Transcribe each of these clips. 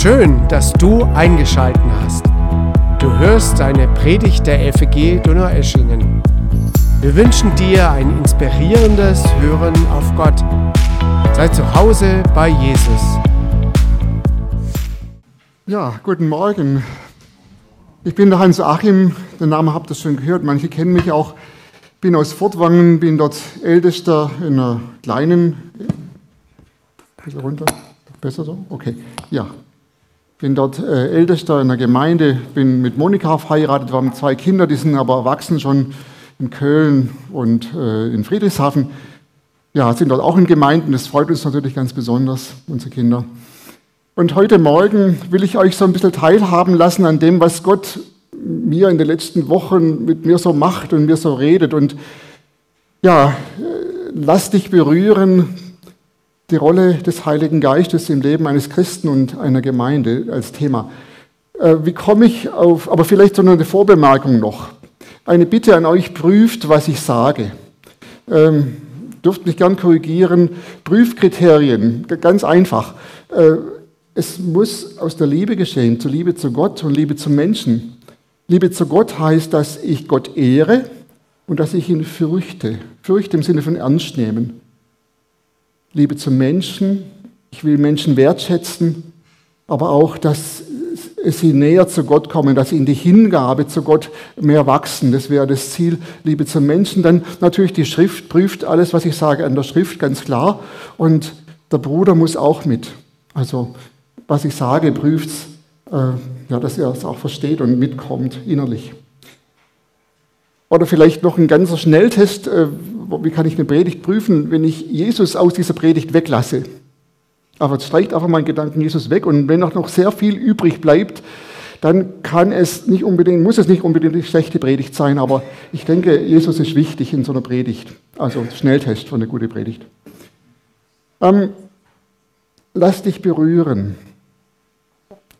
Schön, dass du eingeschaltet hast. Du hörst eine Predigt der FEG Donaueschingen. Wir wünschen dir ein inspirierendes Hören auf Gott. Sei zu Hause bei Jesus. Ja, guten Morgen. Ich bin der Hans Achim, den Namen habt ihr schon gehört, manche kennen mich auch. Bin aus Fortwangen, bin dort Ältester in einer kleinen. Bisschen runter, besser so? Okay, ja. Bin dort äh, Ältester in der Gemeinde, bin mit Monika verheiratet, wir haben zwei Kinder, die sind aber erwachsen schon in Köln und äh, in Friedrichshafen. Ja, sind dort auch in Gemeinden, das freut uns natürlich ganz besonders, unsere Kinder. Und heute Morgen will ich euch so ein bisschen teilhaben lassen an dem, was Gott mir in den letzten Wochen mit mir so macht und mir so redet. Und ja, lass dich berühren, die Rolle des Heiligen Geistes im Leben eines Christen und einer Gemeinde als Thema. Äh, wie komme ich auf, aber vielleicht so eine Vorbemerkung noch. Eine Bitte an euch, prüft, was ich sage. Ähm, dürft mich gern korrigieren. Prüfkriterien, ganz einfach. Äh, es muss aus der Liebe geschehen, zur Liebe zu Gott und Liebe zum Menschen. Liebe zu Gott heißt, dass ich Gott ehre und dass ich ihn fürchte. Fürchte im Sinne von ernst nehmen. Liebe zum Menschen, ich will Menschen wertschätzen, aber auch, dass sie näher zu Gott kommen, dass sie in die Hingabe zu Gott mehr wachsen. Das wäre das Ziel, Liebe zum Menschen. Dann natürlich die Schrift prüft alles, was ich sage an der Schrift, ganz klar. Und der Bruder muss auch mit. Also was ich sage, prüft es äh, ja, dass er es auch versteht und mitkommt innerlich. Oder vielleicht noch ein ganzer Schnelltest, äh, wie kann ich eine Predigt prüfen, wenn ich Jesus aus dieser Predigt weglasse. Aber streicht einfach meinen Gedanken Jesus weg und wenn auch noch sehr viel übrig bleibt, dann kann es nicht unbedingt, muss es nicht unbedingt eine schlechte Predigt sein, aber ich denke, Jesus ist wichtig in so einer Predigt. Also Schnelltest für eine gute Predigt. Ähm, lass dich berühren.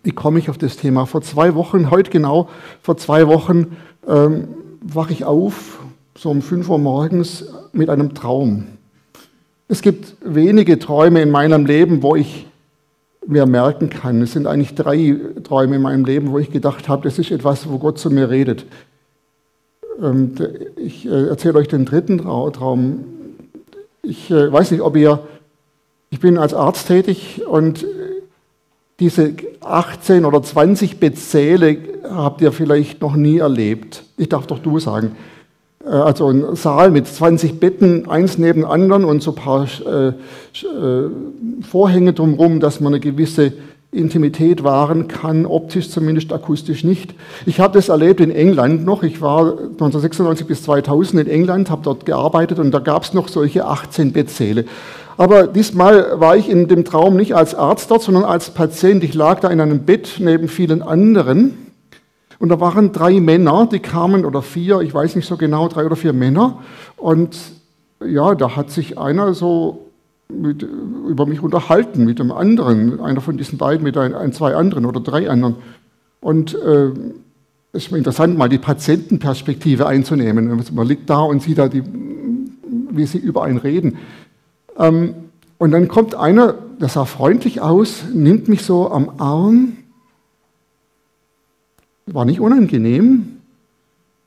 Wie komme ich auf das Thema? Vor zwei Wochen, heute genau, vor zwei Wochen ähm, wache ich auf, so um 5 Uhr morgens, mit einem Traum. Es gibt wenige Träume in meinem Leben, wo ich mir merken kann. Es sind eigentlich drei Träume in meinem Leben, wo ich gedacht habe, das ist etwas, wo Gott zu mir redet. Ähm, ich äh, erzähle euch den dritten Traum. Ich äh, weiß nicht, ob ihr, ich bin als Arzt tätig und diese 18 oder 20 Bettsäle habt ihr vielleicht noch nie erlebt. Ich darf doch du sagen. Äh, also ein Saal mit 20 Betten, eins neben anderen und so ein paar äh, äh, Vorhänge drumherum, dass man eine gewisse Intimität wahren kann, optisch zumindest, akustisch nicht. Ich habe das erlebt in England noch. Ich war 1996 bis 2000 in England, habe dort gearbeitet und da gab es noch solche 18 Bettsäle. Aber diesmal war ich in dem Traum nicht als Arzt dort, sondern als Patient. Ich lag da in einem Bett neben vielen anderen. Und da waren drei Männer, die kamen, oder vier, ich weiß nicht so genau, drei oder vier Männer. Und ja, da hat sich einer so mit, über mich unterhalten mit dem anderen, einer von diesen beiden mit ein, ein zwei anderen oder drei anderen. Und äh, es ist interessant, mal die Patientenperspektive einzunehmen. Man liegt da und sieht da, die, wie sie über einen reden. Ähm, und dann kommt einer, der sah freundlich aus, nimmt mich so am Arm. War nicht unangenehm.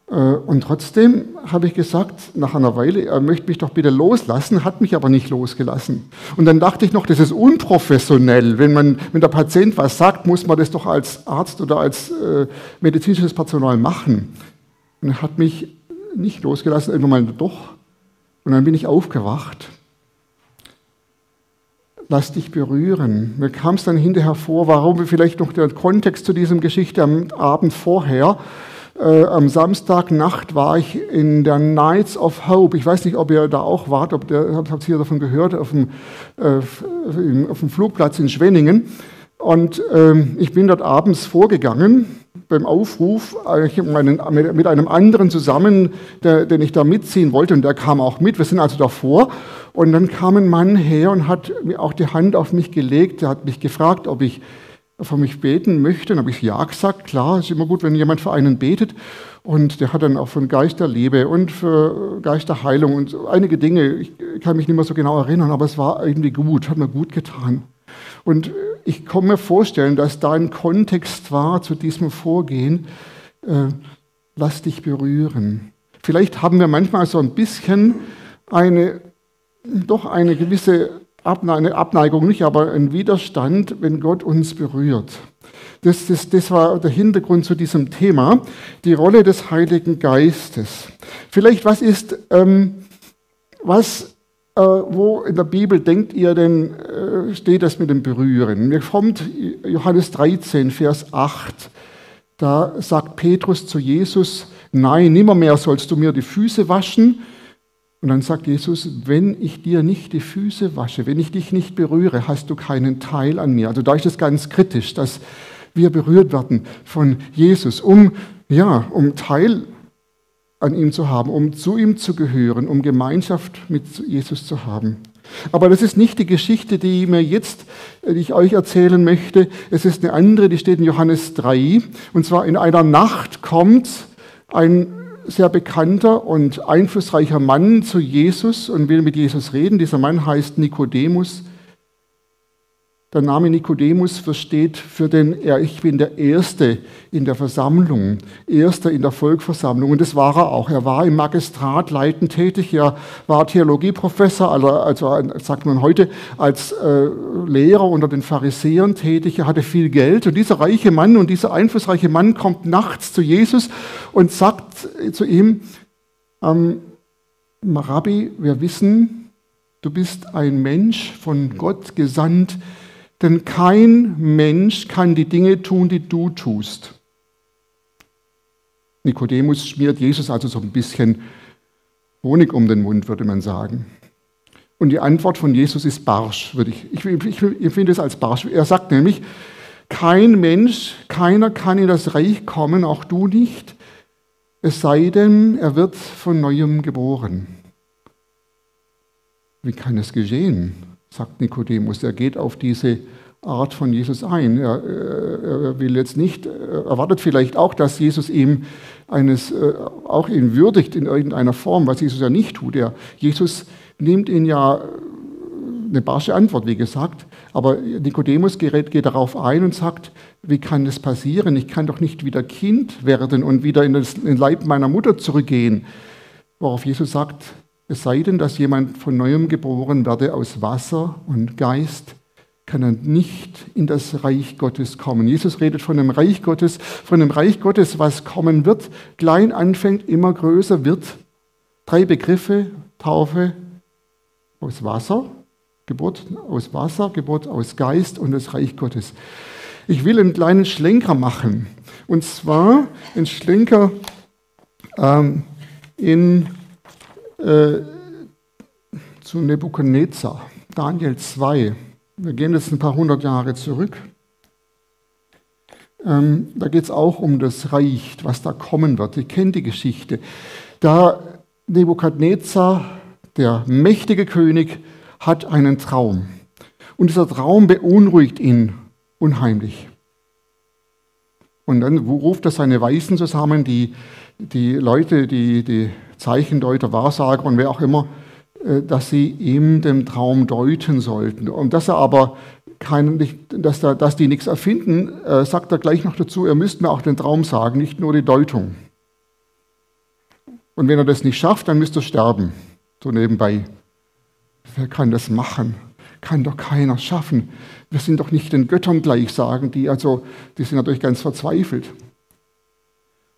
Äh, und trotzdem habe ich gesagt, nach einer Weile, er möchte mich doch bitte loslassen, hat mich aber nicht losgelassen. Und dann dachte ich noch, das ist unprofessionell. Wenn, man, wenn der Patient was sagt, muss man das doch als Arzt oder als äh, medizinisches Personal machen. Und er hat mich nicht losgelassen, irgendwann mal doch. Und dann bin ich aufgewacht lass dich berühren. Mir kam es dann hinterher vor, warum vielleicht noch den Kontext zu diesem Geschichte am Abend vorher. Äh, am Samstagnacht war ich in der Nights of Hope. Ich weiß nicht, ob ihr da auch wart, ob ihr habt ihr davon gehört, auf dem, äh, auf dem Flugplatz in Schwenningen. Und ähm, ich bin dort abends vorgegangen beim Aufruf mit einem anderen zusammen, den ich da mitziehen wollte, und der kam auch mit. Wir sind also davor. Und dann kam ein Mann her und hat auch die Hand auf mich gelegt. Er hat mich gefragt, ob ich für mich beten möchte. Dann habe ich ja gesagt. Klar, ist immer gut, wenn jemand für einen betet. Und der hat dann auch von Geisterliebe und für Geisterheilung und einige Dinge. Ich kann mich nicht mehr so genau erinnern, aber es war irgendwie gut, hat mir gut getan. Und ich kann mir vorstellen, dass da ein Kontext war zu diesem Vorgehen. Äh, lass dich berühren. Vielleicht haben wir manchmal so ein bisschen eine, doch eine gewisse eine Abneigung nicht, aber ein Widerstand, wenn Gott uns berührt. Das, das, das war der Hintergrund zu diesem Thema, die Rolle des Heiligen Geistes. Vielleicht, was ist, ähm, was, äh, wo in der Bibel denkt ihr denn, äh, steht das mit dem Berühren? Mir kommt Johannes 13, Vers 8. Da sagt Petrus zu Jesus, nein, nimmermehr sollst du mir die Füße waschen. Und dann sagt Jesus, wenn ich dir nicht die Füße wasche, wenn ich dich nicht berühre, hast du keinen Teil an mir. Also da ist es ganz kritisch, dass wir berührt werden von Jesus, um, ja, um Teil an ihm zu haben, um zu ihm zu gehören, um Gemeinschaft mit Jesus zu haben. Aber das ist nicht die Geschichte, die mir jetzt, die ich euch erzählen möchte. Es ist eine andere, die steht in Johannes 3. Und zwar in einer Nacht kommt ein sehr bekannter und einflussreicher Mann zu Jesus und will mit Jesus reden. Dieser Mann heißt Nikodemus. Der Name Nikodemus versteht für den, ja, ich bin der Erste in der Versammlung, Erster in der Volksversammlung. Und das war er auch. Er war im Magistrat leitend tätig. Er war Theologieprofessor, also, also sagt man heute, als äh, Lehrer unter den Pharisäern tätig. Er hatte viel Geld. Und dieser reiche Mann und dieser einflussreiche Mann kommt nachts zu Jesus und sagt zu ihm, ähm, Rabbi, wir wissen, du bist ein Mensch von Gott gesandt, denn kein Mensch kann die Dinge tun, die du tust. Nikodemus schmiert Jesus also so ein bisschen Honig um den Mund, würde man sagen. Und die Antwort von Jesus ist barsch, würde ich. Ich, ich, ich empfinde es als barsch. Er sagt nämlich, kein Mensch, keiner kann in das Reich kommen, auch du nicht, es sei denn, er wird von neuem geboren. Wie kann es geschehen? Sagt Nikodemus. Er geht auf diese Art von Jesus ein. Er, er, will jetzt nicht, er erwartet vielleicht auch, dass Jesus ihm eines, äh, auch ihn würdigt in irgendeiner Form, was Jesus ja nicht tut. Er, Jesus nimmt ihn ja eine barsche Antwort, wie gesagt, aber Nikodemus geht, geht darauf ein und sagt, wie kann das passieren? Ich kann doch nicht wieder Kind werden und wieder in den Leib meiner Mutter zurückgehen. Worauf Jesus sagt, es sei denn, dass jemand von neuem geboren werde aus Wasser und Geist, kann er nicht in das Reich Gottes kommen. Jesus redet von dem Reich Gottes, von dem Reich Gottes, was kommen wird, klein anfängt, immer größer wird. Drei Begriffe, Taufe aus Wasser, Geburt aus Wasser, Geburt aus Geist und das Reich Gottes. Ich will einen kleinen Schlenker machen. Und zwar einen Schlenker ähm, in äh, zu Nebuchadnezzar, Daniel 2. Wir gehen jetzt ein paar hundert Jahre zurück. Ähm, da geht es auch um das Reich, was da kommen wird. Ihr kennt die Geschichte. Da Nebukadnezar, der mächtige König, hat einen Traum. Und dieser Traum beunruhigt ihn unheimlich. Und dann ruft er seine Weisen zusammen, die, die Leute, die, die Zeichendeuter, Wahrsager und wer auch immer, äh, dass sie ihm den Traum deuten sollten. Und dass er aber keinen, dass, da, dass die nichts erfinden, äh, sagt er gleich noch dazu, er müsste mir auch den Traum sagen, nicht nur die Deutung. Und wenn er das nicht schafft, dann müsste er sterben. So nebenbei. Wer kann das machen? Kann doch keiner schaffen. Wir sind doch nicht den Göttern gleich, sagen die. Also, die sind natürlich ganz verzweifelt.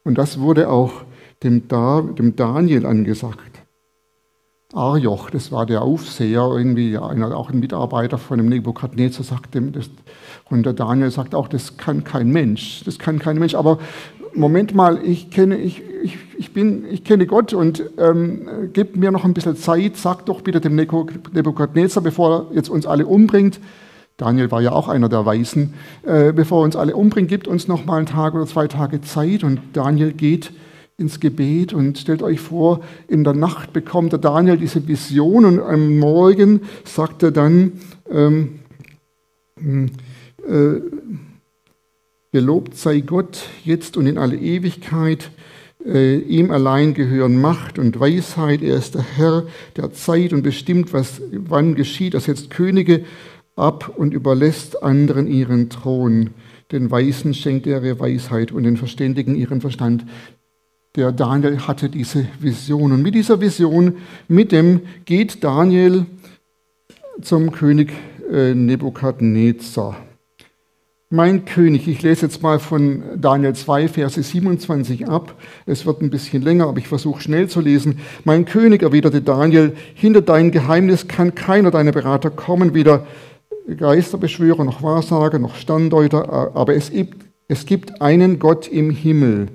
Und das wurde auch dem, dem Daniel angesagt. Arjoch, das war der Aufseher, irgendwie einer, auch ein Mitarbeiter von dem Nebukadnezar, sagte, das, und der Daniel sagt auch, das kann kein Mensch, das kann kein Mensch. Aber Moment mal, ich kenne, ich, ich, ich bin, ich kenne Gott und ähm, gib mir noch ein bisschen Zeit, sag doch bitte dem Nebukadnezar, bevor er jetzt uns alle umbringt. Daniel war ja auch einer der Weisen. Äh, bevor er uns alle umbringt, gibt uns noch mal einen Tag oder zwei Tage Zeit. Und Daniel geht ins Gebet und stellt euch vor, in der Nacht bekommt der Daniel diese Vision und am Morgen sagt er dann, ähm, hm, äh, gelobt sei Gott jetzt und in alle Ewigkeit, äh, ihm allein gehören Macht und Weisheit, er ist der Herr der Zeit und bestimmt, was wann geschieht, er setzt Könige ab und überlässt anderen ihren Thron. Den Weisen schenkt er ihre Weisheit und den Verständigen ihren Verstand. Der Daniel hatte diese Vision. Und mit dieser Vision, mit dem geht Daniel zum König äh, Nebukadnezar. Mein König, ich lese jetzt mal von Daniel 2, Verse 27 ab. Es wird ein bisschen länger, aber ich versuche schnell zu lesen. Mein König, erwiderte Daniel, hinter dein Geheimnis kann keiner deiner Berater kommen, weder Geisterbeschwörer noch Wahrsager noch Sterndeuter, aber es gibt, es gibt einen Gott im Himmel,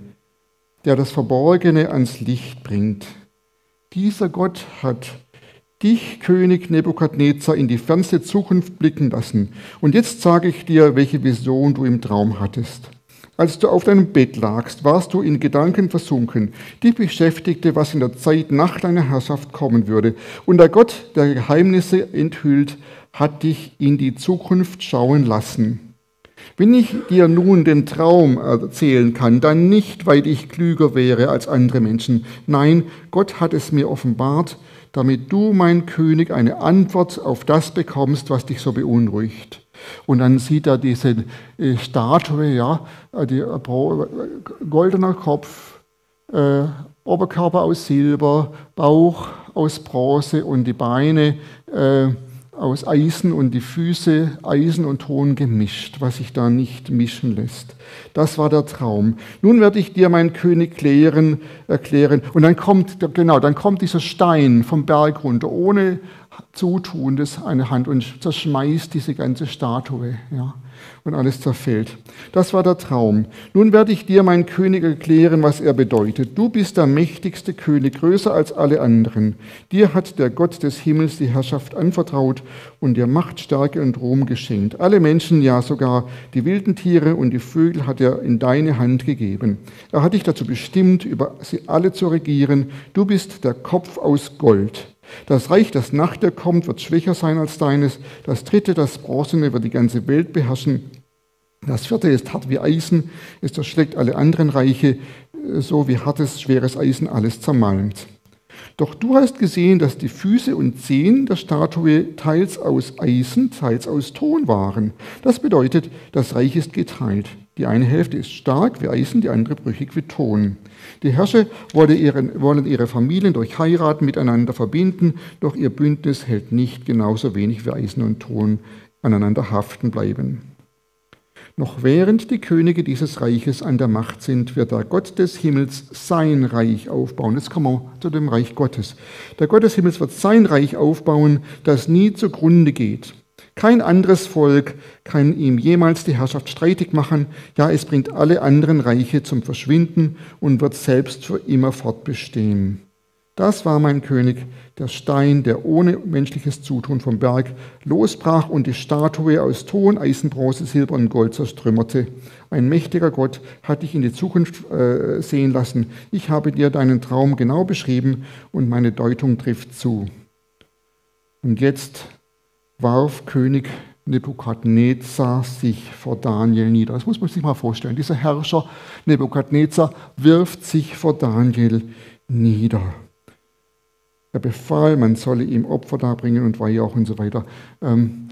der das Verborgene ans Licht bringt. Dieser Gott hat dich, König Nebukadnezar, in die fernste Zukunft blicken lassen. Und jetzt sage ich dir, welche Vision du im Traum hattest. Als du auf deinem Bett lagst, warst du in Gedanken versunken. Dich beschäftigte, was in der Zeit nach deiner Herrschaft kommen würde. Und der Gott, der Geheimnisse enthüllt, hat dich in die Zukunft schauen lassen. Wenn ich dir nun den Traum erzählen kann, dann nicht, weil ich klüger wäre als andere Menschen. Nein, Gott hat es mir offenbart, damit du, mein König, eine Antwort auf das bekommst, was dich so beunruhigt. Und dann sieht er diese äh, Statue, ja, äh, die, äh, goldener Kopf, äh, Oberkörper aus Silber, Bauch aus Bronze und die Beine äh, aus Eisen und die Füße Eisen und Ton gemischt, was sich da nicht mischen lässt. Das war der Traum. Nun werde ich dir, mein König, klären, erklären. Und dann kommt, genau, dann kommt dieser Stein vom Berg runter, ohne Zutun des eine Hand und zerschmeißt diese ganze Statue. Ja und alles zerfällt. Das war der Traum. Nun werde ich dir, mein König, erklären, was er bedeutet. Du bist der mächtigste König, größer als alle anderen. Dir hat der Gott des Himmels die Herrschaft anvertraut und dir Macht, Stärke und Ruhm geschenkt. Alle Menschen, ja sogar die wilden Tiere und die Vögel hat er in deine Hand gegeben. Er hat dich dazu bestimmt, über sie alle zu regieren. Du bist der Kopf aus Gold. Das Reich, das nach dir kommt, wird schwächer sein als deines. Das dritte, das Bronzene, wird die ganze Welt beherrschen. Das vierte ist hart wie Eisen, es erschlägt alle anderen Reiche, so wie hartes, schweres Eisen alles zermalmt. Doch du hast gesehen, dass die Füße und Zehen der Statue teils aus Eisen, teils aus Ton waren. Das bedeutet, das Reich ist geteilt. Die eine Hälfte ist stark wie Eisen, die andere brüchig wie Ton. Die Herrscher wollen ihre Familien durch Heiraten miteinander verbinden, doch ihr Bündnis hält nicht genauso wenig wie Eisen und Ton aneinander haften bleiben. Noch während die Könige dieses Reiches an der Macht sind, wird der Gott des Himmels sein Reich aufbauen. Jetzt kommen wir zu dem Reich Gottes. Der Gott des Himmels wird sein Reich aufbauen, das nie zugrunde geht. Kein anderes Volk kann ihm jemals die Herrschaft streitig machen. Ja, es bringt alle anderen Reiche zum Verschwinden und wird selbst für immer fortbestehen. Das war mein König, der Stein, der ohne menschliches Zutun vom Berg losbrach und die Statue aus Ton, Eisen, Bronze, Silber und Gold zerstrümmerte. Ein mächtiger Gott hat dich in die Zukunft äh, sehen lassen. Ich habe dir deinen Traum genau beschrieben und meine Deutung trifft zu. Und jetzt warf König Nebukadnezar sich vor Daniel nieder. Das muss man sich mal vorstellen. Dieser Herrscher Nebukadnezar wirft sich vor Daniel nieder. Er befahl, man solle ihm Opfer darbringen und Weihrauch und so weiter. Ähm,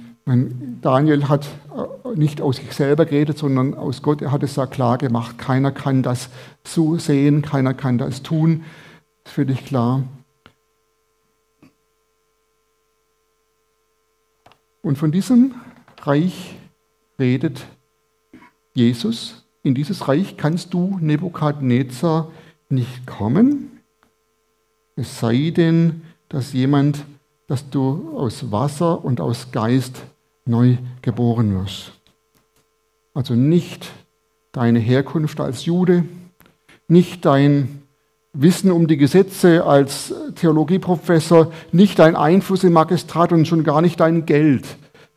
Daniel hat äh, nicht aus sich selber geredet, sondern aus Gott. Er hat es sehr klar gemacht. Keiner kann das so sehen, keiner kann das tun. Das ist völlig klar. Und von diesem Reich redet Jesus. In dieses Reich kannst du, Nebukadnezar, nicht kommen, es sei denn, dass jemand, dass du aus Wasser und aus Geist neu geboren wirst. Also nicht deine Herkunft als Jude, nicht dein Wissen um die Gesetze als Theologieprofessor, nicht dein Einfluss im Magistrat und schon gar nicht dein Geld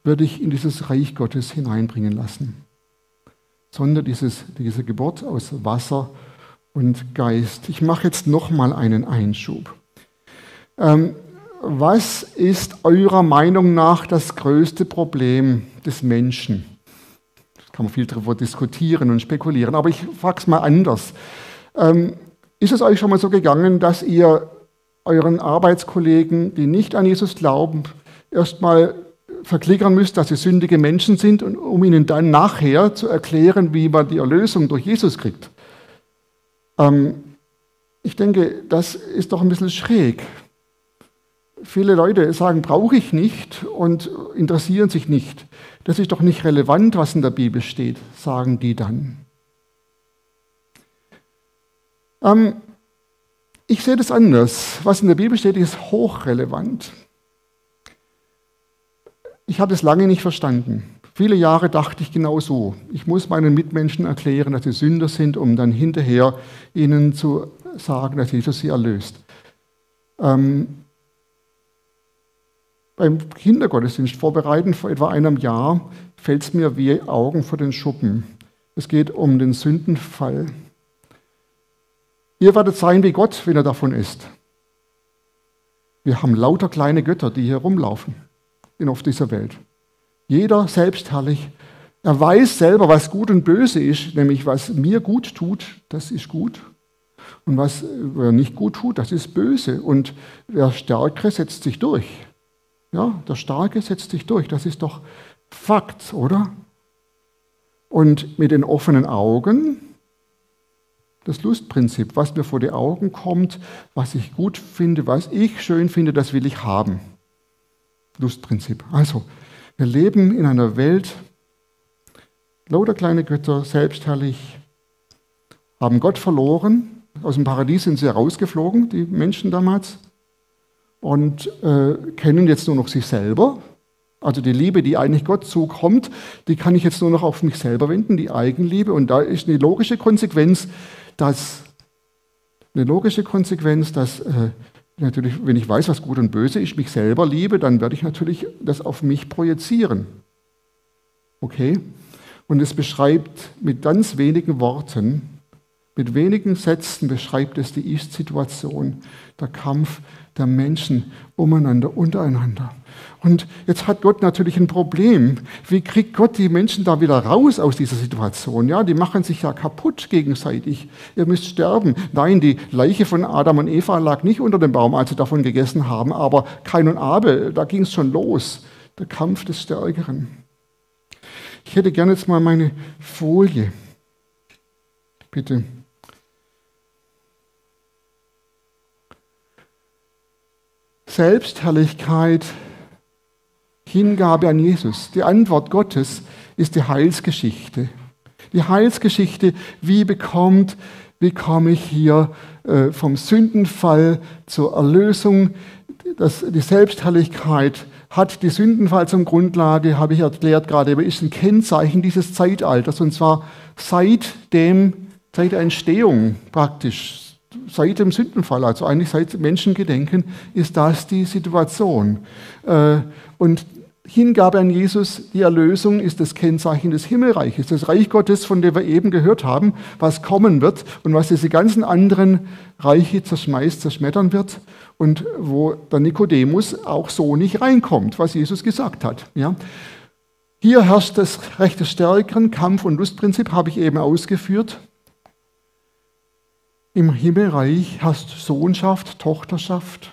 würde ich in dieses Reich Gottes hineinbringen lassen, sondern dieses, diese Geburt aus Wasser und Geist. Ich mache jetzt noch mal einen Einschub. Ähm, was ist eurer Meinung nach das größte Problem des Menschen? Das kann man viel darüber diskutieren und spekulieren, aber ich frage es mal anders. Ähm, ist es euch schon mal so gegangen, dass ihr euren Arbeitskollegen, die nicht an Jesus glauben, erstmal verklickern müsst, dass sie sündige Menschen sind, um ihnen dann nachher zu erklären, wie man die Erlösung durch Jesus kriegt. Ähm, ich denke, das ist doch ein bisschen schräg. Viele Leute sagen, brauche ich nicht und interessieren sich nicht. Das ist doch nicht relevant, was in der Bibel steht, sagen die dann. Ähm, ich sehe das anders. Was in der Bibel steht, ist hochrelevant. Ich habe es lange nicht verstanden. Viele Jahre dachte ich genau so. Ich muss meinen Mitmenschen erklären, dass sie Sünder sind, um dann hinterher ihnen zu sagen, dass Jesus sie erlöst. Ähm, beim Kindergottesdienst vorbereiten vor etwa einem Jahr fällt es mir wie Augen vor den Schuppen. Es geht um den Sündenfall. Ihr werdet sein wie Gott, wenn er davon ist. Wir haben lauter kleine Götter, die hier rumlaufen in auf dieser Welt. Jeder selbstherrlich. Er weiß selber, was gut und böse ist, nämlich was mir gut tut, das ist gut. Und was er nicht gut tut, das ist böse. Und der Stärkere setzt sich durch. Ja, der Starke setzt sich durch. Das ist doch Fakt, oder? Und mit den offenen Augen das Lustprinzip, was mir vor die Augen kommt, was ich gut finde, was ich schön finde, das will ich haben. Lustprinzip. Also, wir leben in einer Welt, lauter kleine Götter, selbstherrlich, haben Gott verloren. Aus dem Paradies sind sie herausgeflogen, die Menschen damals, und äh, kennen jetzt nur noch sich selber. Also die Liebe, die eigentlich Gott zukommt, die kann ich jetzt nur noch auf mich selber wenden, die Eigenliebe. Und da ist eine logische Konsequenz, dass eine logische Konsequenz, dass äh, natürlich, wenn ich weiß, was gut und böse ist, mich selber liebe, dann werde ich natürlich das auf mich projizieren. Okay? Und es beschreibt mit ganz wenigen Worten, mit wenigen Sätzen beschreibt es die Ist-Situation, der Kampf der Menschen umeinander, untereinander. Und jetzt hat Gott natürlich ein Problem. Wie kriegt Gott die Menschen da wieder raus aus dieser Situation? Ja, die machen sich ja kaputt gegenseitig. Ihr müsst sterben. Nein, die Leiche von Adam und Eva lag nicht unter dem Baum, als sie davon gegessen haben, aber Kain und Abel, da ging es schon los. Der Kampf des Stärkeren. Ich hätte gerne jetzt mal meine Folie. Bitte. Selbstherrlichkeit Hingabe an Jesus. Die Antwort Gottes ist die Heilsgeschichte. Die Heilsgeschichte, wie bekommt, wie komme ich hier äh, vom Sündenfall zur Erlösung, das, die Selbstherrlichkeit hat die Sündenfall zum Grundlage, habe ich erklärt gerade, aber ist ein Kennzeichen dieses Zeitalters und zwar seit dem, seit der Entstehung praktisch, seit dem Sündenfall, also eigentlich seit Menschengedenken, ist das die Situation. Äh, und Hingabe an Jesus, die Erlösung ist das Kennzeichen des Himmelreiches, das Reich Gottes, von dem wir eben gehört haben, was kommen wird und was diese ganzen anderen Reiche zerschmeißt, zerschmettern wird und wo der Nikodemus auch so nicht reinkommt, was Jesus gesagt hat. Ja. Hier herrscht das Recht des Stärkeren, Kampf- und Lustprinzip, habe ich eben ausgeführt. Im Himmelreich herrscht Sohnschaft, Tochterschaft.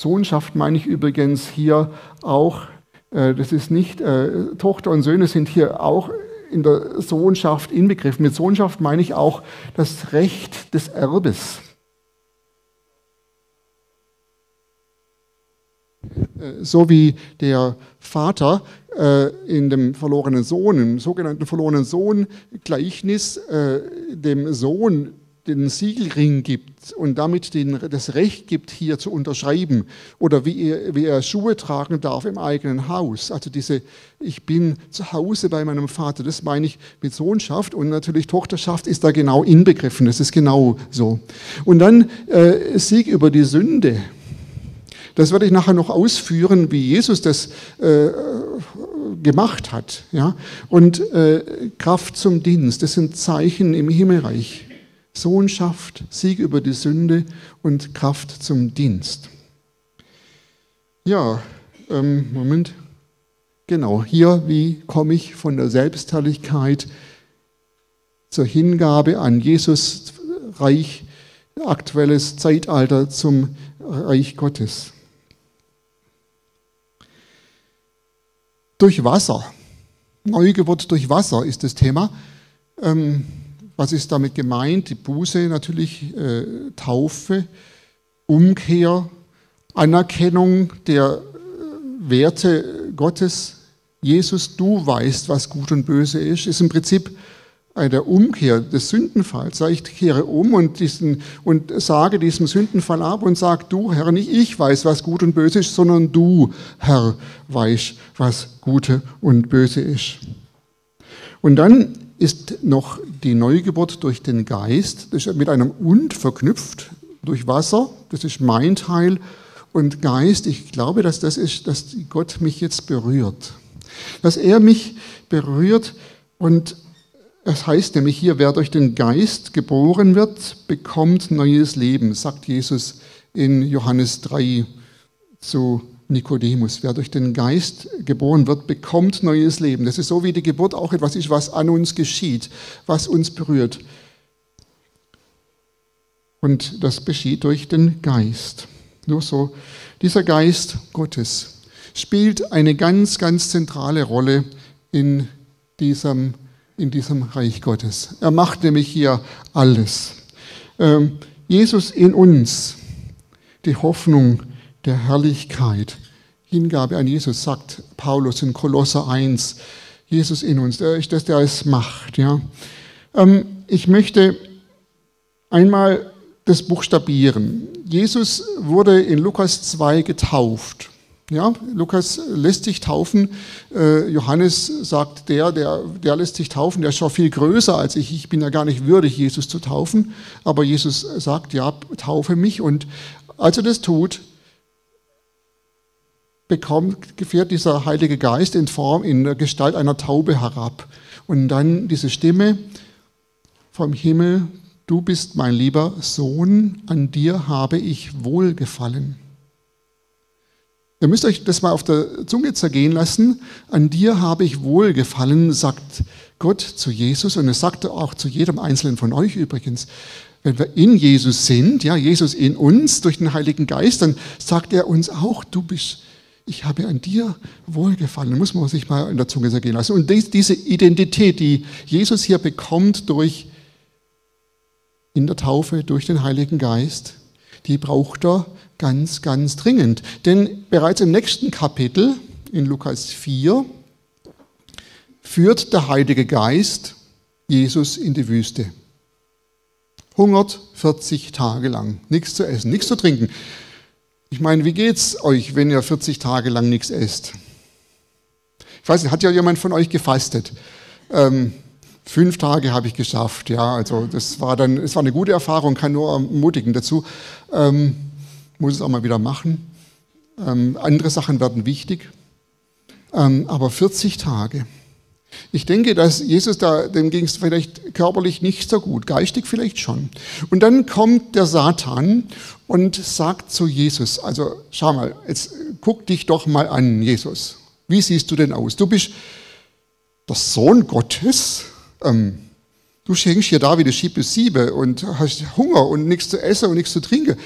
Sohnschaft meine ich übrigens hier auch, äh, das ist nicht, äh, Tochter und Söhne sind hier auch in der Sohnschaft inbegriffen. Mit Sohnschaft meine ich auch das Recht des Erbes. Äh, so wie der Vater in dem verlorenen Sohn, im sogenannten verlorenen Sohn-Gleichnis, dem Sohn den Siegelring gibt und damit den, das Recht gibt, hier zu unterschreiben oder wie er, wie er Schuhe tragen darf im eigenen Haus. Also diese, ich bin zu Hause bei meinem Vater, das meine ich mit Sohnschaft und natürlich Tochterschaft ist da genau inbegriffen, das ist genau so. Und dann äh, Sieg über die Sünde. Das werde ich nachher noch ausführen, wie Jesus das äh, gemacht hat. Ja? Und äh, Kraft zum Dienst, das sind Zeichen im Himmelreich. Sohnschaft, Sieg über die Sünde und Kraft zum Dienst. Ja, ähm, Moment. Genau, hier, wie komme ich von der Selbstherrlichkeit zur Hingabe an Jesus Reich, aktuelles Zeitalter zum Reich Gottes. durch Wasser. Neugeburt durch Wasser ist das Thema. Ähm, was ist damit gemeint? Die Buße natürlich, äh, Taufe, Umkehr, Anerkennung der äh, Werte Gottes. Jesus, du weißt, was gut und böse ist, ist im Prinzip der Umkehr des Sündenfalls. Ich kehre um und, diesen, und sage diesem Sündenfall ab und sage, du Herr, nicht ich weiß, was gut und böse ist, sondern du, Herr, weißt, was gute und böse ist. Und dann ist noch die Neugeburt durch den Geist, das ist mit einem Und verknüpft, durch Wasser, das ist mein Teil, und Geist, ich glaube, dass das ist, dass Gott mich jetzt berührt. Dass er mich berührt und es heißt nämlich hier, wer durch den Geist geboren wird, bekommt neues Leben, sagt Jesus in Johannes 3 zu Nikodemus. Wer durch den Geist geboren wird, bekommt neues Leben. Das ist so wie die Geburt auch etwas ist, was an uns geschieht, was uns berührt. Und das geschieht durch den Geist. Nur so, dieser Geist Gottes spielt eine ganz, ganz zentrale Rolle in diesem in diesem Reich Gottes. Er macht nämlich hier alles. Ähm, Jesus in uns, die Hoffnung der Herrlichkeit. Hingabe an Jesus, sagt Paulus in Kolosser 1. Jesus in uns, der ist das, der es macht. Ja. Ähm, ich möchte einmal das buchstabieren. Jesus wurde in Lukas 2 getauft. Ja, Lukas lässt sich taufen. Äh, Johannes sagt, der, der, der lässt sich taufen, der ist schon viel größer als ich. Ich bin ja gar nicht würdig, Jesus zu taufen. Aber Jesus sagt, ja, taufe mich. Und als er das tut, bekommt, gefährt dieser Heilige Geist in Form, in der Gestalt einer Taube herab. Und dann diese Stimme vom Himmel, du bist mein lieber Sohn, an dir habe ich wohlgefallen. Ihr müsst euch das mal auf der Zunge zergehen lassen. An dir habe ich wohlgefallen, sagt Gott zu Jesus und es sagt auch zu jedem Einzelnen von euch übrigens. Wenn wir in Jesus sind, ja, Jesus in uns durch den Heiligen Geist, dann sagt er uns auch, du bist, ich habe an dir wohlgefallen. Muss man sich mal in der Zunge zergehen lassen. Und diese Identität, die Jesus hier bekommt durch, in der Taufe, durch den Heiligen Geist, die braucht er ganz, ganz dringend. Denn bereits im nächsten Kapitel, in Lukas 4, führt der Heilige Geist Jesus in die Wüste. Hungert 40 Tage lang, nichts zu essen, nichts zu trinken. Ich meine, wie geht's euch, wenn ihr 40 Tage lang nichts esst? Ich weiß nicht, hat ja jemand von euch gefastet? Ähm, fünf Tage habe ich geschafft, ja, also das war dann, es war eine gute Erfahrung, kann nur ermutigen dazu. Ähm, muss es auch mal wieder machen. Ähm, andere Sachen werden wichtig. Ähm, aber 40 Tage. Ich denke, dass Jesus da, dem ging es vielleicht körperlich nicht so gut, geistig vielleicht schon. Und dann kommt der Satan und sagt zu Jesus, also schau mal, jetzt guck dich doch mal an, Jesus. Wie siehst du denn aus? Du bist der Sohn Gottes. Ähm, du schenkst hier da wie die Schiebe Siebe und hast Hunger und nichts zu essen und nichts zu trinken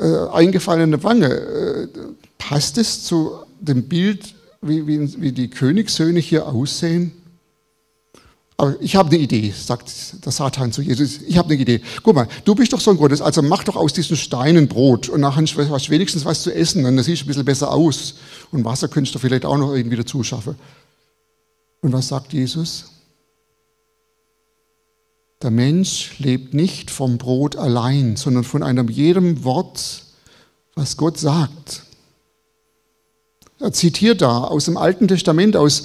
äh, eingefallene Wange. Äh, passt es zu dem Bild, wie, wie, wie die Königssöhne hier aussehen? Aber ich habe eine Idee, sagt der Satan zu Jesus. Ich habe eine Idee. Guck mal, du bist doch so ein Gottes, also mach doch aus diesen Steinen Brot und nachher hast du wenigstens was zu essen, dann siehst du ein bisschen besser aus. Und Wasser könntest du vielleicht auch noch irgendwie dazu schaffen. Und was sagt Jesus? Der Mensch lebt nicht vom Brot allein, sondern von einem jedem Wort, was Gott sagt. Er zitiert da aus dem Alten Testament, aus,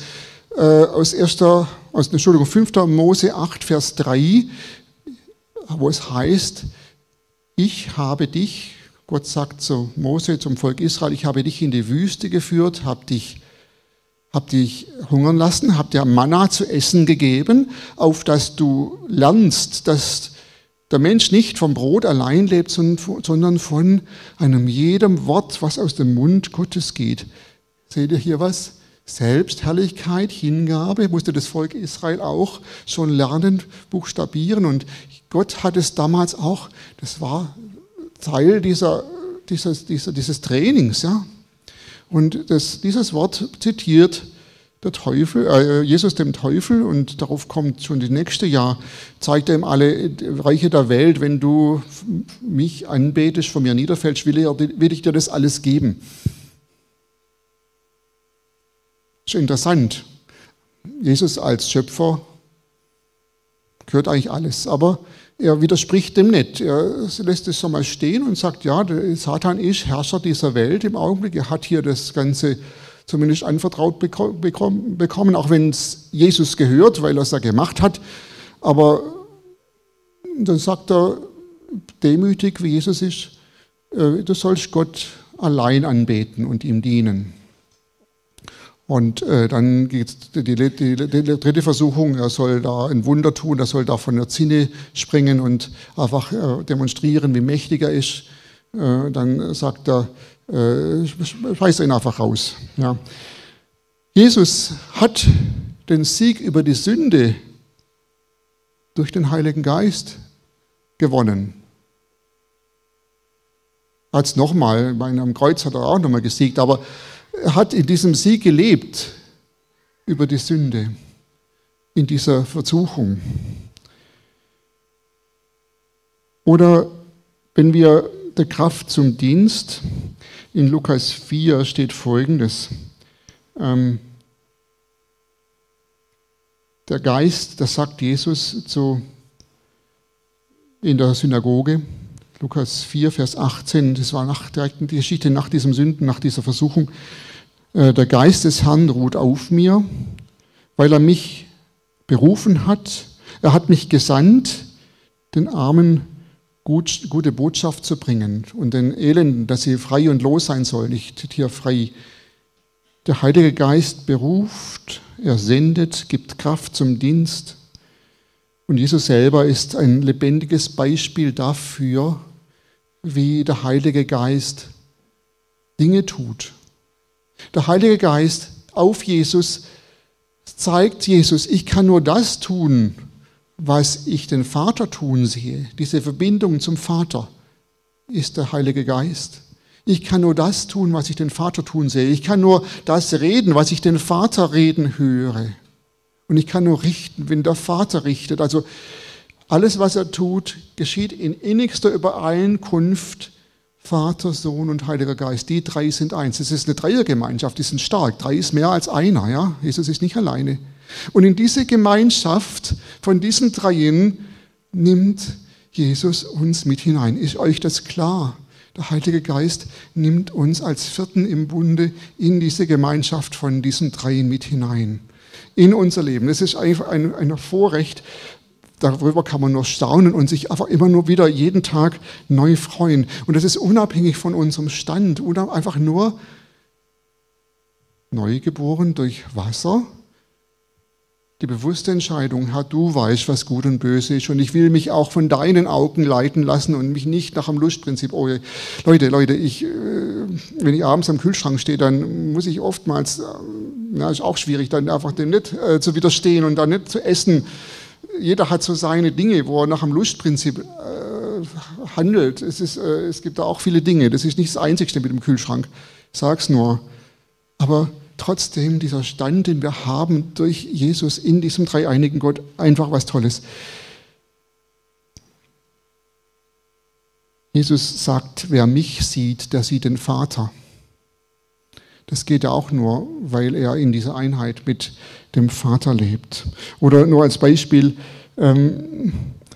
äh, aus, erster, aus Entschuldigung, 5. Mose 8, Vers 3, wo es heißt, ich habe dich, Gott sagt zu Mose, zum Volk Israel, ich habe dich in die Wüste geführt, habe dich hab dich hungern lassen, hab dir Manna zu essen gegeben, auf dass du lernst, dass der Mensch nicht vom Brot allein lebt, sondern von einem jedem Wort, was aus dem Mund Gottes geht. Seht ihr hier was? Selbstherrlichkeit, Hingabe, musste das Volk Israel auch schon lernen, buchstabieren. Und Gott hat es damals auch, das war Teil dieser, dieses, dieser, dieses Trainings, ja. Und das, dieses Wort zitiert der Teufel, äh, Jesus dem Teufel und darauf kommt schon das nächste Jahr, zeigt er ihm alle Reiche der Welt, wenn du mich anbetest, von mir niederfällst, will, er, will ich dir das alles geben. Ist interessant. Jesus als Schöpfer gehört eigentlich alles, aber er widerspricht dem nicht. Er lässt es so mal stehen und sagt, ja, Satan ist Herrscher dieser Welt im Augenblick. Er hat hier das Ganze zumindest anvertraut bekommen, auch wenn es Jesus gehört, weil er es ja gemacht hat. Aber dann sagt er, demütig wie Jesus ist, äh, du sollst Gott allein anbeten und ihm dienen. Und äh, dann geht die, die, die, dritte Versuchung, er soll da ein Wunder tun, er soll da von der Zinne springen und einfach äh, demonstrieren, wie mächtig er ist. Äh, dann sagt er, äh, schmeißt ihn einfach raus. Ja. Jesus hat den Sieg über die Sünde durch den Heiligen Geist gewonnen. Es nochmal, einem Kreuz hat er auch nochmal gesiegt, aber er hat in diesem Sieg gelebt über die Sünde, in dieser Versuchung. Oder wenn wir der Kraft zum Dienst, in Lukas 4 steht folgendes. Ähm, der Geist, das sagt Jesus zu, in der Synagoge, Lukas 4, Vers 18, das war nach, direkt die Geschichte nach diesem Sünden, nach dieser Versuchung. Äh, der Geist des Herrn ruht auf mir, weil er mich berufen hat. Er hat mich gesandt, den Armen gut, gute Botschaft zu bringen und den Elenden, dass sie frei und los sein sollen. Ich zitiere frei. Der Heilige Geist beruft, er sendet, gibt Kraft zum Dienst. Und Jesus selber ist ein lebendiges Beispiel dafür, wie der Heilige Geist Dinge tut. Der Heilige Geist auf Jesus zeigt Jesus, ich kann nur das tun, was ich den Vater tun sehe. Diese Verbindung zum Vater ist der Heilige Geist. Ich kann nur das tun, was ich den Vater tun sehe. Ich kann nur das reden, was ich den Vater reden höre. Und ich kann nur richten, wenn der Vater richtet. Also alles, was er tut, geschieht in innigster Übereinkunft Vater, Sohn und Heiliger Geist. Die drei sind eins. Es ist eine Dreiergemeinschaft, die sind stark. Drei ist mehr als einer. Ja? Jesus ist nicht alleine. Und in diese Gemeinschaft von diesen dreien nimmt Jesus uns mit hinein. Ist euch das klar? Der Heilige Geist nimmt uns als Vierten im Bunde in diese Gemeinschaft von diesen dreien mit hinein in unser Leben. Das ist einfach ein, ein Vorrecht. Darüber kann man nur staunen und sich einfach immer nur wieder jeden Tag neu freuen. Und das ist unabhängig von unserem Stand, einfach nur neugeboren durch Wasser. Die bewusste Entscheidung, Herr, du weißt, was gut und böse ist und ich will mich auch von deinen Augen leiten lassen und mich nicht nach dem Lustprinzip, oh Leute, Leute, ich, äh, wenn ich abends am Kühlschrank stehe, dann muss ich oftmals äh, ja, ist auch schwierig, dann einfach dem nicht äh, zu widerstehen und dann nicht zu essen. Jeder hat so seine Dinge, wo er nach dem Lustprinzip äh, handelt. Es, ist, äh, es gibt da auch viele Dinge. Das ist nicht das Einzige mit dem Kühlschrank. Ich sag's nur. Aber trotzdem dieser Stand, den wir haben durch Jesus in diesem dreieinigen Gott, einfach was Tolles. Jesus sagt, wer mich sieht, der sieht den Vater. Das geht ja auch nur, weil er in dieser Einheit mit dem Vater lebt. Oder nur als Beispiel, ähm,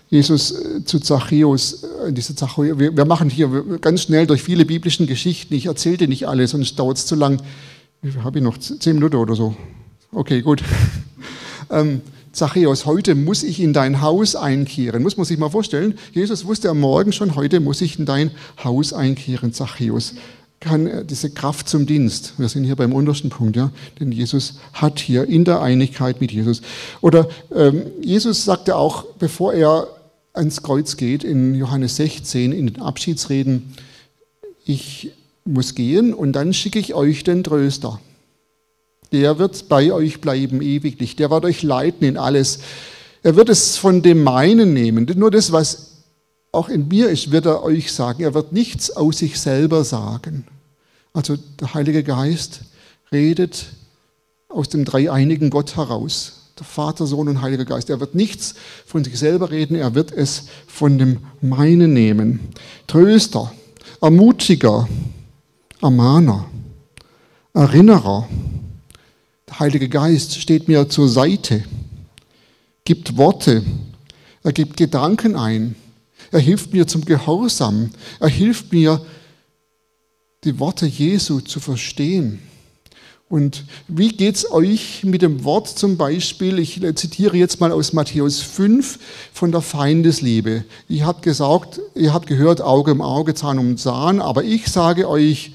Jesus äh, zu Zachäus, äh, diese Zachäus, wir, wir, machen hier ganz schnell durch viele biblischen Geschichten, ich erzähle dir nicht alle, sonst dauert es zu lang. Habe ich noch zehn Minuten oder so? Okay, gut. ähm, Zachäus, heute muss ich in dein Haus einkehren. Muss man sich mal vorstellen. Jesus wusste am Morgen schon, heute muss ich in dein Haus einkehren, Zachäus kann diese Kraft zum Dienst. Wir sind hier beim untersten Punkt, ja, den Jesus hat hier in der Einigkeit mit Jesus. Oder ähm, Jesus sagte auch, bevor er ans Kreuz geht, in Johannes 16, in den Abschiedsreden, ich muss gehen und dann schicke ich euch den Tröster. Der wird bei euch bleiben ewiglich. Der wird euch leiten in alles. Er wird es von dem meinen nehmen. Nur das, was auch in mir ist, wird er euch sagen. Er wird nichts aus sich selber sagen. Also der Heilige Geist redet aus dem dreieinigen Gott heraus. Der Vater, Sohn und Heiliger Geist. Er wird nichts von sich selber reden, er wird es von dem Meinen nehmen. Tröster, Ermutiger, Ermahner, Erinnerer. Der Heilige Geist steht mir zur Seite, gibt Worte, er gibt Gedanken ein, er hilft mir zum Gehorsam, er hilft mir, die Worte Jesu zu verstehen. Und wie geht es euch mit dem Wort zum Beispiel? Ich zitiere jetzt mal aus Matthäus 5 von der Feindesliebe. Ihr habt gesagt, ihr habt gehört, Auge um Auge, Zahn um Zahn, aber ich sage euch,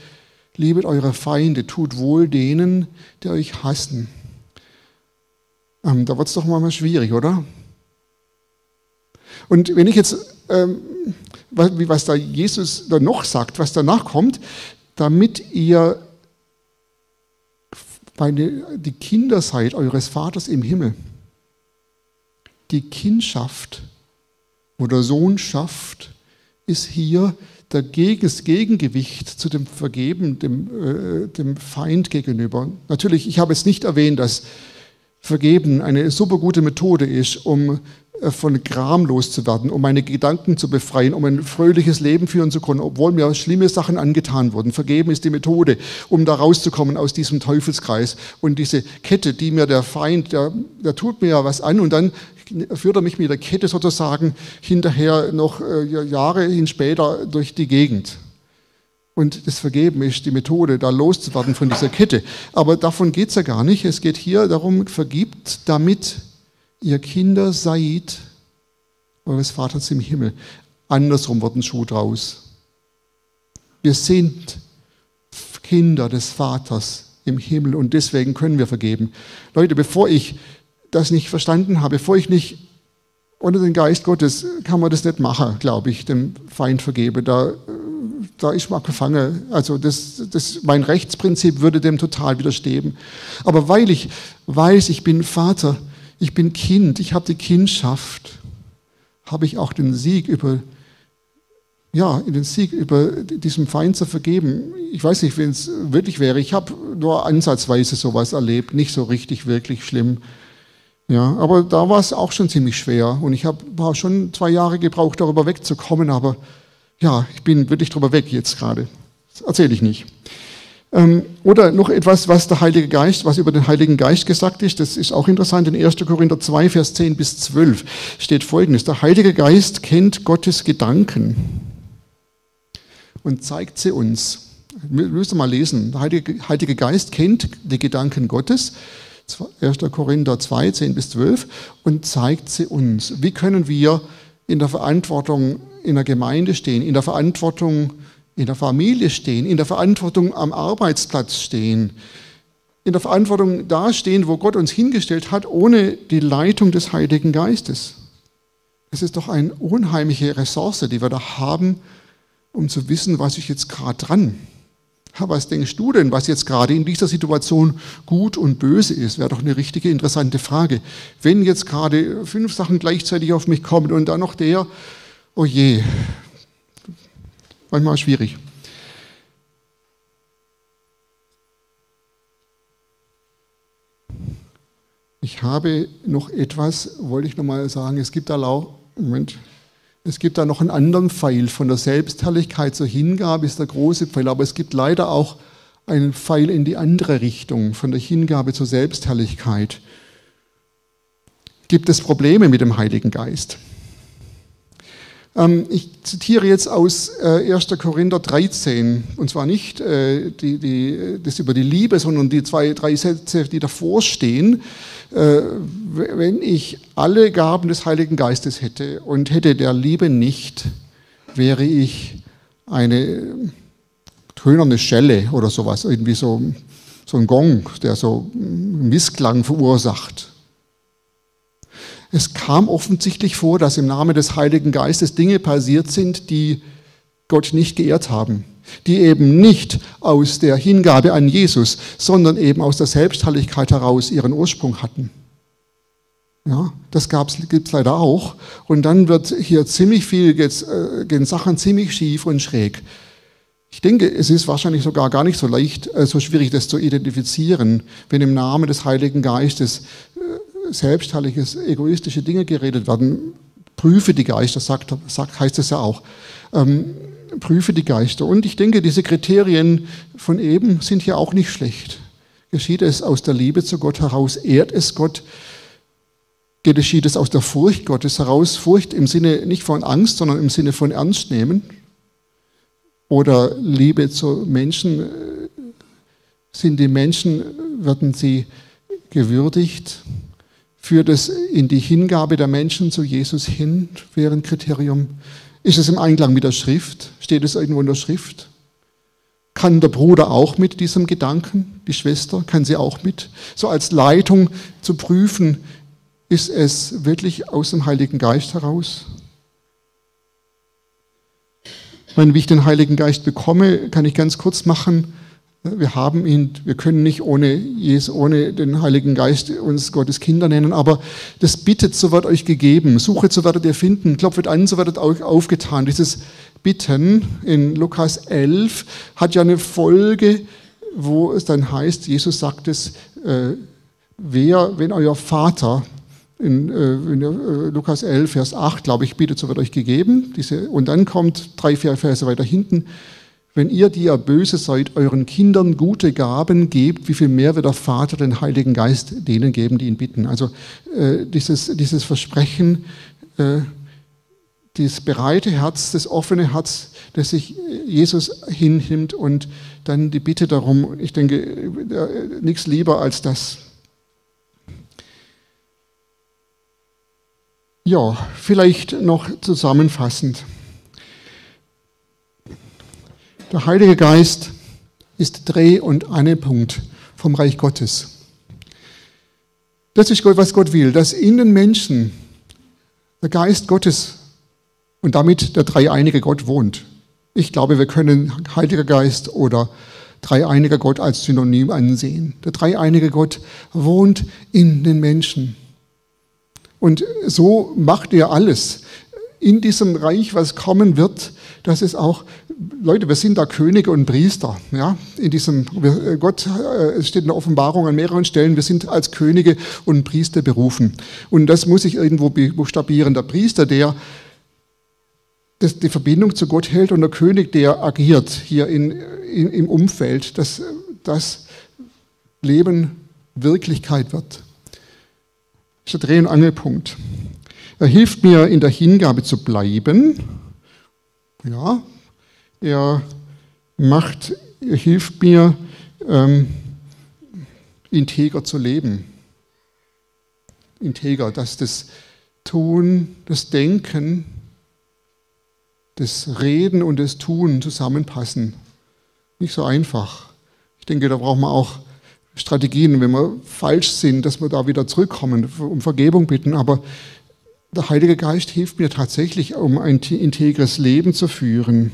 liebet eure Feinde, tut wohl denen, die euch hassen. Ähm, da wird es doch mal schwierig, oder? Und wenn ich jetzt, ähm, was da Jesus da noch sagt, was danach kommt, damit ihr die Kinder seid eures Vaters im Himmel. Die Kindschaft oder Sohnschaft ist hier das Gegengewicht zu dem Vergeben, dem, äh, dem Feind gegenüber. Natürlich, ich habe jetzt nicht erwähnt, dass Vergeben eine super gute Methode ist, um von Gram loszuwerden, um meine Gedanken zu befreien, um ein fröhliches Leben führen zu können, obwohl mir schlimme Sachen angetan wurden. Vergeben ist die Methode, um da rauszukommen aus diesem Teufelskreis. Und diese Kette, die mir der Feind, der, der tut mir ja was an und dann führt er mich mit der Kette sozusagen hinterher noch äh, Jahre hin später durch die Gegend. Und das Vergeben ist die Methode, da loszuwerden von dieser Kette. Aber davon geht es ja gar nicht. Es geht hier darum, vergibt, damit ihr Kinder seid eures Vaters im Himmel. Andersrum wird ein Schuh draus. Wir sind Kinder des Vaters im Himmel und deswegen können wir vergeben. Leute, bevor ich das nicht verstanden habe, bevor ich nicht ohne den Geist Gottes kann man das nicht machen, glaube ich, dem Feind vergebe. Da, da ist man gefangen. Also das, das, mein Rechtsprinzip würde dem total widerstehen. Aber weil ich weiß, ich bin Vater, ich bin Kind, ich habe die Kindschaft, habe ich auch den Sieg über, ja, den Sieg über diesem Feind zu vergeben. Ich weiß nicht, wenn es wirklich wäre. Ich habe nur ansatzweise sowas erlebt, nicht so richtig, wirklich schlimm. Ja, aber da war es auch schon ziemlich schwer und ich habe schon zwei Jahre gebraucht, darüber wegzukommen, aber ja, ich bin wirklich drüber weg jetzt gerade. Das erzähle ich nicht. Ähm, oder noch etwas, was der Heilige Geist, was über den Heiligen Geist gesagt ist, das ist auch interessant. In 1. Korinther 2, Vers 10 bis 12 steht folgendes. Der Heilige Geist kennt Gottes Gedanken und zeigt sie uns. Müsst ihr mal lesen. Der Heilige, Geist kennt die Gedanken Gottes. 1. Korinther 2, 10 bis 12 und zeigt sie uns. Wie können wir in der Verantwortung in der Gemeinde stehen, in der Verantwortung in der Familie stehen, in der Verantwortung am Arbeitsplatz stehen, in der Verantwortung dastehen, wo Gott uns hingestellt hat, ohne die Leitung des Heiligen Geistes. Es ist doch eine unheimliche Ressource, die wir da haben, um zu wissen, was ich jetzt gerade dran. Was denkst du denn, was jetzt gerade in dieser Situation gut und böse ist? Wäre doch eine richtige interessante Frage. Wenn jetzt gerade fünf Sachen gleichzeitig auf mich kommen und dann noch der, oh je, manchmal schwierig. Ich habe noch etwas, wollte ich noch mal sagen, es gibt da auch, Moment, es gibt da noch einen anderen Pfeil. Von der Selbstherrlichkeit zur Hingabe ist der große Pfeil, aber es gibt leider auch einen Pfeil in die andere Richtung, von der Hingabe zur Selbstherrlichkeit. Gibt es Probleme mit dem Heiligen Geist? Ähm, ich zitiere jetzt aus 1. Äh, Korinther 13, und zwar nicht äh, die, die, das über die Liebe, sondern die zwei, drei Sätze, die davor stehen. Äh, wenn ich alle Gaben des Heiligen Geistes hätte und hätte der Liebe nicht, wäre ich eine tönerne Schelle oder sowas, irgendwie so, so ein Gong, der so Missklang verursacht. Es kam offensichtlich vor, dass im Namen des Heiligen Geistes Dinge passiert sind, die Gott nicht geehrt haben, die eben nicht aus der Hingabe an Jesus, sondern eben aus der Selbstherrlichkeit heraus ihren Ursprung hatten. Ja, das gibt es leider auch. Und dann wird hier ziemlich viel, jetzt, äh, gehen Sachen ziemlich schief und schräg. Ich denke, es ist wahrscheinlich sogar gar nicht so leicht, äh, so schwierig, das zu identifizieren, wenn im Namen des Heiligen Geistes äh, selbstherrliches, egoistische Dinge geredet werden. Prüfe die Geister, sagt, sagt, heißt es ja auch. Ähm, prüfe die Geister. Und ich denke, diese Kriterien von eben sind hier auch nicht schlecht. Geschieht es aus der Liebe zu Gott heraus? Ehrt es Gott? Geschieht es aus der Furcht Gottes heraus? Furcht im Sinne nicht von Angst, sondern im Sinne von Ernst nehmen? Oder Liebe zu Menschen? Sind die Menschen, werden sie gewürdigt? Führt es in die Hingabe der Menschen zu Jesus hin? Wäre ein Kriterium. Ist es im Einklang mit der Schrift? Steht es irgendwo in der Schrift? Kann der Bruder auch mit diesem Gedanken? Die Schwester kann sie auch mit? So als Leitung zu prüfen, ist es wirklich aus dem Heiligen Geist heraus? Wenn ich den Heiligen Geist bekomme, kann ich ganz kurz machen, wir haben ihn, wir können nicht ohne, Jesus, ohne den Heiligen Geist uns Gottes Kinder nennen, aber das bittet, so wird euch gegeben, suchet, so werdet ihr finden, klopft an, so werdet euch aufgetan. Dieses Bitten in Lukas 11 hat ja eine Folge, wo es dann heißt, Jesus sagt es, äh, wer, wenn euer Vater, in, äh, in äh, Lukas 11, Vers 8, glaube ich, bittet, so wird euch gegeben. Diese, und dann kommt drei, vier Verse weiter hinten, wenn ihr, die ihr böse seid, euren Kindern gute Gaben gebt, wie viel mehr wird der Vater den Heiligen Geist denen geben, die ihn bitten? Also äh, dieses, dieses Versprechen, äh, dieses bereite Herz, das offene Herz, das sich Jesus hinnimmt und dann die Bitte darum, ich denke, äh, nichts lieber als das. Ja, vielleicht noch zusammenfassend. Der Heilige Geist ist Dreh- und Angelpunkt vom Reich Gottes. Das ist was Gott will, dass in den Menschen der Geist Gottes und damit der dreieinige Gott wohnt. Ich glaube, wir können Heiliger Geist oder dreieiniger Gott als Synonym ansehen. Der dreieinige Gott wohnt in den Menschen. Und so macht er alles in diesem Reich, was kommen wird, dass es auch Leute, wir sind da Könige und Priester. Ja? In diesem, äh, Gott, äh, es steht in der Offenbarung an mehreren Stellen, wir sind als Könige und Priester berufen. Und das muss ich irgendwo buchstabieren. Der Priester, der das, die Verbindung zu Gott hält und der König, der agiert hier in, in, im Umfeld, dass das Leben Wirklichkeit wird. Das ist der Dreh- und Angelpunkt. Er hilft mir, in der Hingabe zu bleiben. Ja, er macht, er hilft mir, ähm, integer zu leben. Integer, dass das Tun, das Denken, das Reden und das Tun zusammenpassen. Nicht so einfach. Ich denke, da braucht man auch Strategien, wenn wir falsch sind, dass wir da wieder zurückkommen, um Vergebung bitten. Aber der Heilige Geist hilft mir tatsächlich, um ein integres Leben zu führen.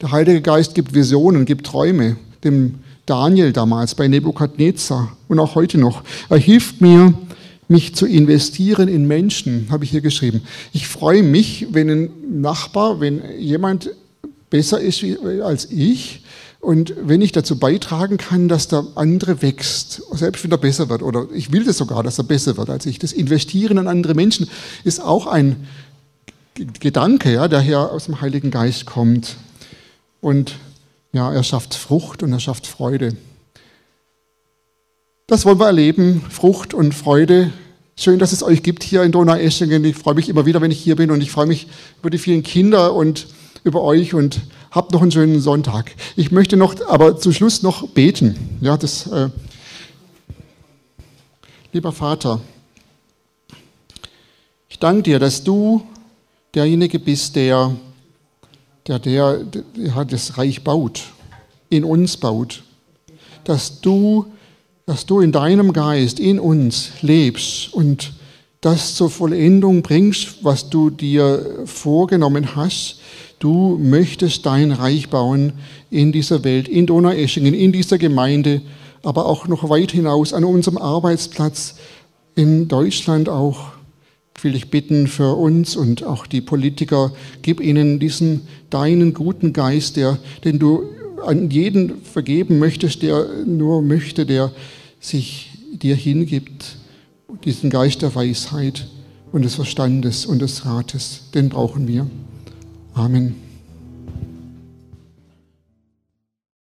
Der Heilige Geist gibt Visionen, gibt Träume. Dem Daniel damals bei Nebukadnezar und auch heute noch. Er hilft mir, mich zu investieren in Menschen, habe ich hier geschrieben. Ich freue mich, wenn ein Nachbar, wenn jemand besser ist als ich, und wenn ich dazu beitragen kann, dass der andere wächst, selbst wenn er besser wird, oder ich will das sogar, dass er besser wird als ich, das Investieren an andere Menschen ist auch ein Gedanke, ja, der hier aus dem Heiligen Geist kommt. Und ja, er schafft Frucht und er schafft Freude. Das wollen wir erleben, Frucht und Freude. Schön, dass es euch gibt hier in Donaueschingen. Ich freue mich immer wieder, wenn ich hier bin und ich freue mich über die vielen Kinder und über euch und habt noch einen schönen Sonntag. Ich möchte noch, aber zum Schluss noch beten. Ja, das, äh, lieber Vater, ich danke dir, dass du derjenige bist, der, der, der, der das Reich baut, in uns baut. Dass du, dass du in deinem Geist, in uns lebst und das zur Vollendung bringst, was du dir vorgenommen hast, Du möchtest dein Reich bauen in dieser Welt, in Donaueschingen, in dieser Gemeinde, aber auch noch weit hinaus an unserem Arbeitsplatz in Deutschland auch. Ich will dich bitten für uns und auch die Politiker, gib ihnen diesen deinen guten Geist, der, den du an jeden vergeben möchtest, der nur möchte, der sich dir hingibt, diesen Geist der Weisheit und des Verstandes und des Rates, den brauchen wir. Amen.